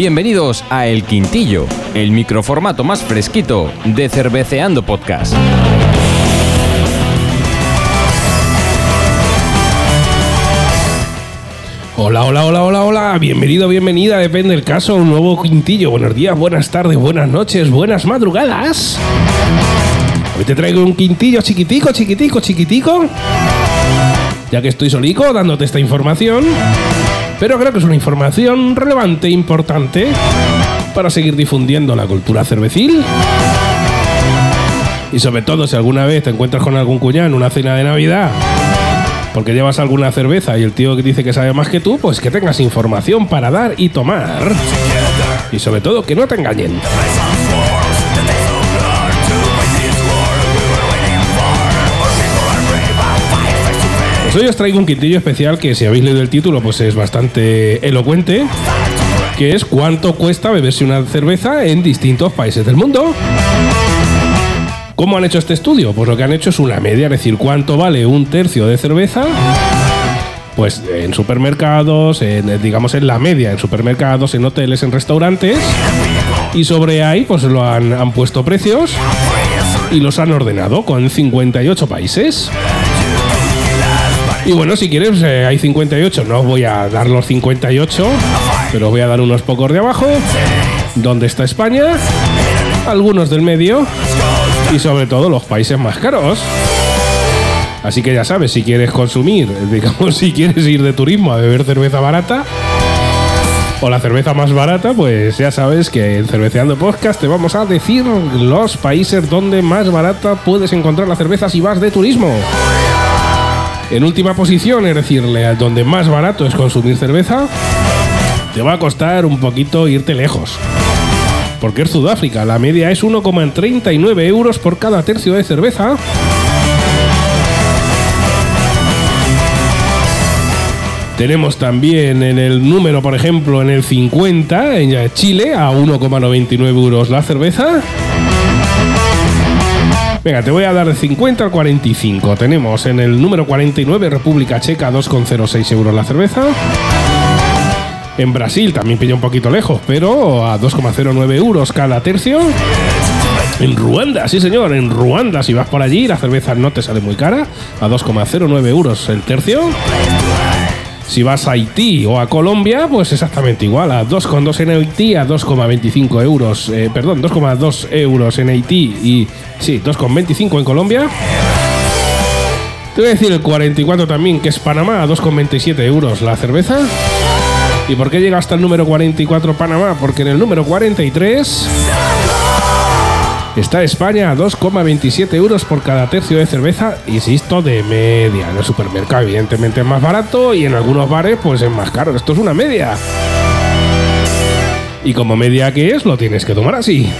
Bienvenidos a El Quintillo, el microformato más fresquito de Cerveceando Podcast. Hola, hola, hola, hola, hola. Bienvenido, bienvenida, depende del caso, un nuevo quintillo. Buenos días, buenas tardes, buenas noches, buenas madrugadas. Hoy te traigo un quintillo chiquitico, chiquitico, chiquitico. Ya que estoy solico dándote esta información. Pero creo que es una información relevante e importante para seguir difundiendo la cultura cervecil. Y sobre todo si alguna vez te encuentras con algún cuñado en una cena de Navidad porque llevas alguna cerveza y el tío que dice que sabe más que tú, pues que tengas información para dar y tomar. Y sobre todo que no te engañen. Pues hoy os traigo un quintillo especial que si habéis leído el título pues es bastante elocuente, que es cuánto cuesta beberse una cerveza en distintos países del mundo. ¿Cómo han hecho este estudio? Pues lo que han hecho es una media, es decir, cuánto vale un tercio de cerveza. Pues en supermercados, digamos en la media, en supermercados, en hoteles, en restaurantes. Y sobre ahí, pues lo han, han puesto precios y los han ordenado con 58 países. Y bueno, si quieres, eh, hay 58. No os voy a dar los 58, pero voy a dar unos pocos de abajo. ¿Dónde está España? Algunos del medio. Y sobre todo los países más caros. Así que ya sabes, si quieres consumir, digamos, si quieres ir de turismo a beber cerveza barata o la cerveza más barata, pues ya sabes que en Cerveceando Podcast te vamos a decir los países donde más barata puedes encontrar la cerveza si vas de turismo. En última posición, es decirle, a donde más barato es consumir cerveza, te va a costar un poquito irte lejos. Porque es Sudáfrica, la media es 1,39 euros por cada tercio de cerveza. Tenemos también en el número, por ejemplo, en el 50, en Chile, a 1,99 euros la cerveza. Venga, te voy a dar de 50 al 45. Tenemos en el número 49 República Checa 2,06 euros la cerveza. En Brasil también pilla un poquito lejos, pero a 2,09 euros cada tercio. En Ruanda, sí señor, en Ruanda, si vas por allí, la cerveza no te sale muy cara, a 2,09 euros el tercio. Si vas a Haití o a Colombia, pues exactamente igual, a 2,2 en Haití, a 2,25 euros, eh, perdón, 2,2 euros en Haití y sí, 2,25 en Colombia. Te voy a decir el 44 también, que es Panamá, a 2,27 euros la cerveza. ¿Y por qué llega hasta el número 44 Panamá? Porque en el número 43 está España a 2,27 euros por cada tercio de cerveza, insisto, de media. En el supermercado evidentemente es más barato y en algunos bares pues es más caro. Esto es una media. Y como media que es, lo tienes que tomar así.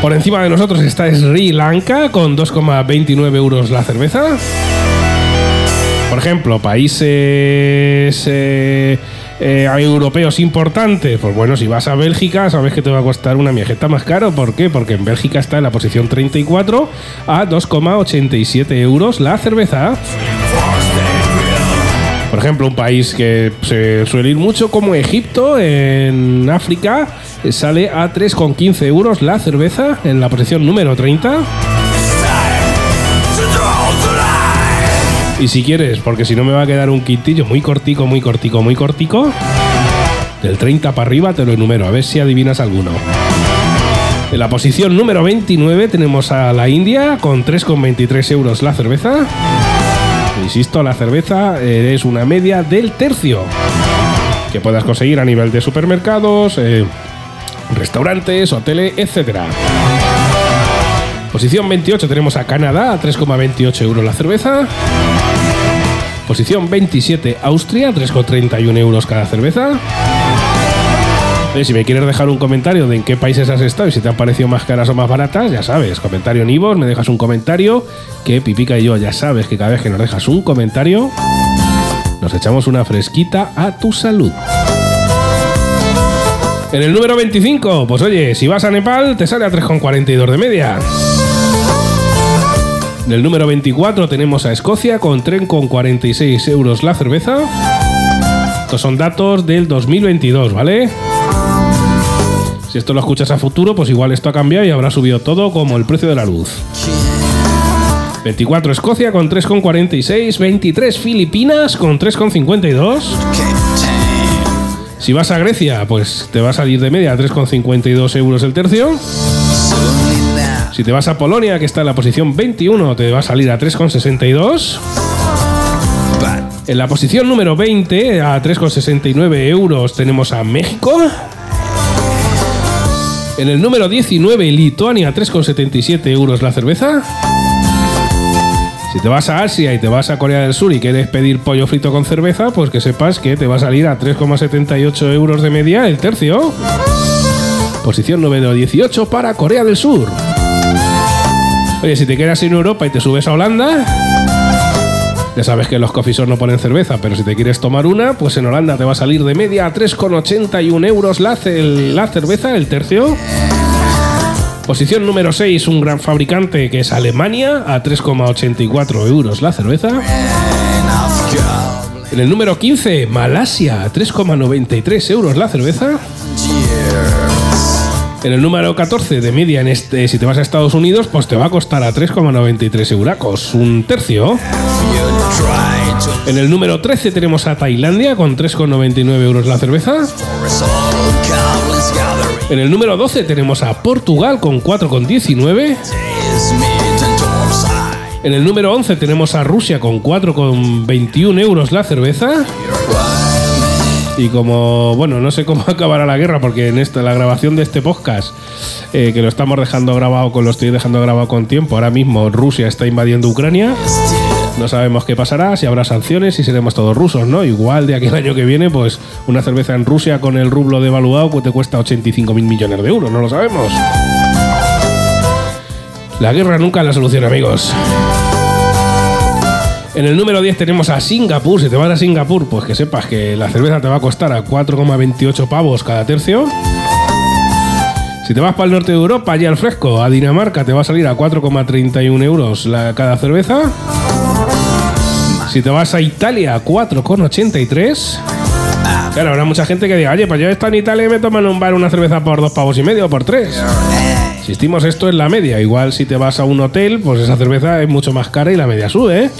Por encima de nosotros está Sri Lanka con 2,29 euros la cerveza. Por ejemplo, países eh, eh, europeos importantes, pues bueno, si vas a Bélgica, sabes que te va a costar una miejeta más caro. ¿Por qué? Porque en Bélgica está en la posición 34 a 2,87 euros la cerveza. Por ejemplo, un país que se suele ir mucho como Egipto, en África, eh, sale a 3,15 euros la cerveza en la posición número 30. Y si quieres, porque si no me va a quedar un quintillo muy cortico, muy cortico, muy cortico, del 30 para arriba te lo enumero, a ver si adivinas alguno. En la posición número 29 tenemos a la India con 3,23 euros la cerveza. Insisto, la cerveza es una media del tercio que puedas conseguir a nivel de supermercados, eh, restaurantes, hoteles, etcétera. Posición 28 tenemos a Canadá a 3,28 euros la cerveza. Posición 27 Austria, 3,31 euros cada cerveza. Si me quieres dejar un comentario de en qué países has estado y si te han parecido más caras o más baratas, ya sabes, comentario en me dejas un comentario, que Pipica y yo ya sabes que cada vez que nos dejas un comentario, nos echamos una fresquita a tu salud. En el número 25, pues oye, si vas a Nepal te sale a 3,42 de media. En el número 24 tenemos a Escocia con tren con 46 euros la cerveza. estos son datos del 2022, ¿vale? Si esto lo escuchas a futuro, pues igual esto ha cambiado y habrá subido todo como el precio de la luz. 24 Escocia con 3,46, 23 Filipinas con 3,52. Si vas a Grecia, pues te va a salir de media a 3,52 euros el tercio. Si te vas a Polonia, que está en la posición 21, te va a salir a 3,62. En la posición número 20, a 3,69 euros, tenemos a México. En el número 19, Lituania, 3,77 euros la cerveza. Si te vas a Asia y te vas a Corea del Sur y quieres pedir pollo frito con cerveza, pues que sepas que te va a salir a 3,78 euros de media el tercio. Posición número 18 para Corea del Sur. Oye, si te quedas en Europa y te subes a Holanda, ya sabes que los coffee no ponen cerveza, pero si te quieres tomar una, pues en Holanda te va a salir de media a 3,81 euros la, la cerveza, el tercio. Posición número 6, un gran fabricante que es Alemania, a 3,84 euros la cerveza. En el número 15, Malasia, a 3,93 euros la cerveza. En el número 14 de media, en este, si te vas a Estados Unidos, pues te va a costar a 3,93 euracos, un tercio. En el número 13 tenemos a Tailandia con 3,99 euros la cerveza. En el número 12 tenemos a Portugal con 4,19. En el número 11 tenemos a Rusia con 4,21 euros la cerveza. Y como, bueno, no sé cómo acabará la guerra, porque en esta, la grabación de este podcast, eh, que lo estamos dejando grabado, con lo estoy dejando grabado con tiempo, ahora mismo Rusia está invadiendo Ucrania. No sabemos qué pasará, si habrá sanciones, si seremos todos rusos, ¿no? Igual de aquí al año que viene, pues una cerveza en Rusia con el rublo devaluado pues te cuesta 85 mil millones de euros, no lo sabemos. La guerra nunca es la solución, amigos. En el número 10 tenemos a Singapur. Si te vas a Singapur, pues que sepas que la cerveza te va a costar a 4,28 pavos cada tercio. Si te vas para el norte de Europa, allí al fresco, a Dinamarca, te va a salir a 4,31 euros la, cada cerveza. Si te vas a Italia, 4,83. Claro, habrá mucha gente que diga, oye, pues yo estoy en Italia y me toman un bar una cerveza por dos pavos y medio o por tres. Insistimos, esto es la media. Igual si te vas a un hotel, pues esa cerveza es mucho más cara y la media sube, ¿eh?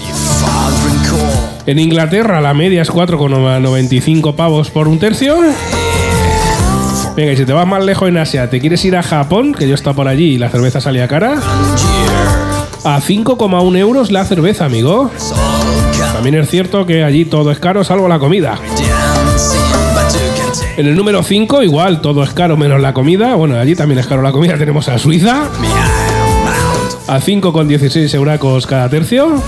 En Inglaterra la media es 4,95 pavos por un tercio. Venga, y si te vas más lejos en Asia, te quieres ir a Japón, que yo está por allí y la cerveza salía cara. A 5,1 euros la cerveza, amigo. También es cierto que allí todo es caro salvo la comida. En el número 5, igual, todo es caro menos la comida. Bueno, allí también es caro la comida. Tenemos a Suiza. A 5,16 euracos cada tercio.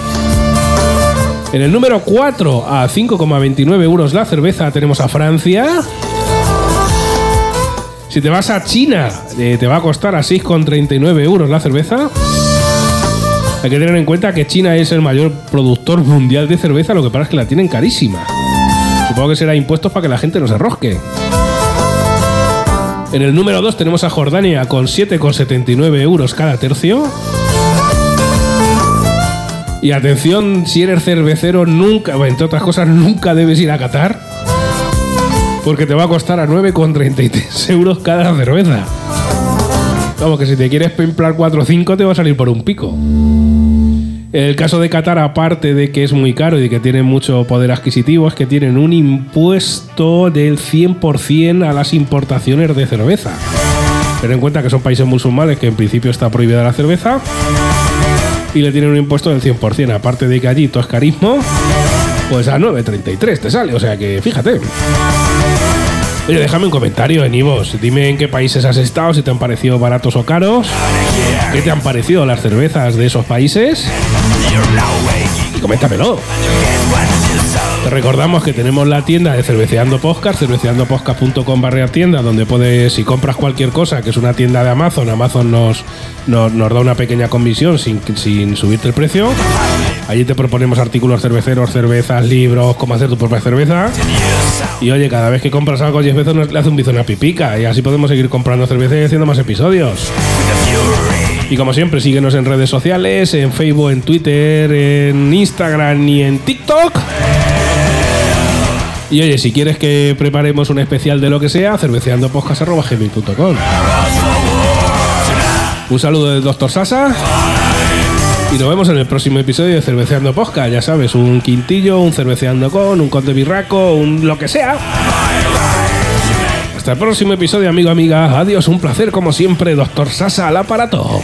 En el número 4, a 5,29 euros la cerveza, tenemos a Francia. Si te vas a China, eh, te va a costar a 6,39 euros la cerveza. Hay que tener en cuenta que China es el mayor productor mundial de cerveza, lo que pasa es que la tienen carísima. Supongo que será impuestos para que la gente no se rosque. En el número 2 tenemos a Jordania con 7,79 euros cada tercio. Y atención, si eres cervecero, nunca, entre otras cosas, nunca debes ir a Qatar. Porque te va a costar a 9,33 euros cada cerveza. Vamos, que si te quieres pimplar 4 o 5 te va a salir por un pico. El caso de Qatar, aparte de que es muy caro y que tiene mucho poder adquisitivo, es que tienen un impuesto del 100% a las importaciones de cerveza. Ten en cuenta que son países musulmanes que en principio está prohibida la cerveza y le tienen un impuesto del 100%. Aparte de que allí todo es carismo, pues a 9.33 te sale. O sea que fíjate. Oye, déjame un comentario en Ivos. Dime en qué países has estado, si te han parecido baratos o caros. ¿Qué te han parecido las cervezas de esos países? Y coméntamelo. Te recordamos que tenemos la tienda de Cerveceando Podcast, cerveceandopodcast.com barra tienda, donde puedes, si compras cualquier cosa, que es una tienda de Amazon, Amazon nos, nos, da una pequeña comisión sin, sin subirte el precio. Allí te proponemos artículos cerveceros, cervezas, libros, cómo hacer tu propia cerveza. Y oye, cada vez que compras algo 10 veces le hace un bizón a pipica y así podemos seguir comprando cerveza y haciendo más episodios. Y como siempre, síguenos en redes sociales, en Facebook, en Twitter, en Instagram y en TikTok. Y oye, si quieres que preparemos un especial de lo que sea, cerveceandopodcast.com. Un saludo del Dr. Sasa. Y nos vemos en el próximo episodio de Cerveceando Podcast. Ya sabes, un quintillo, un cerveceando con, un conde birraco, un lo que sea. Hasta el próximo episodio, amigo, amiga. Adiós, un placer como siempre, Doctor Sasa al aparato.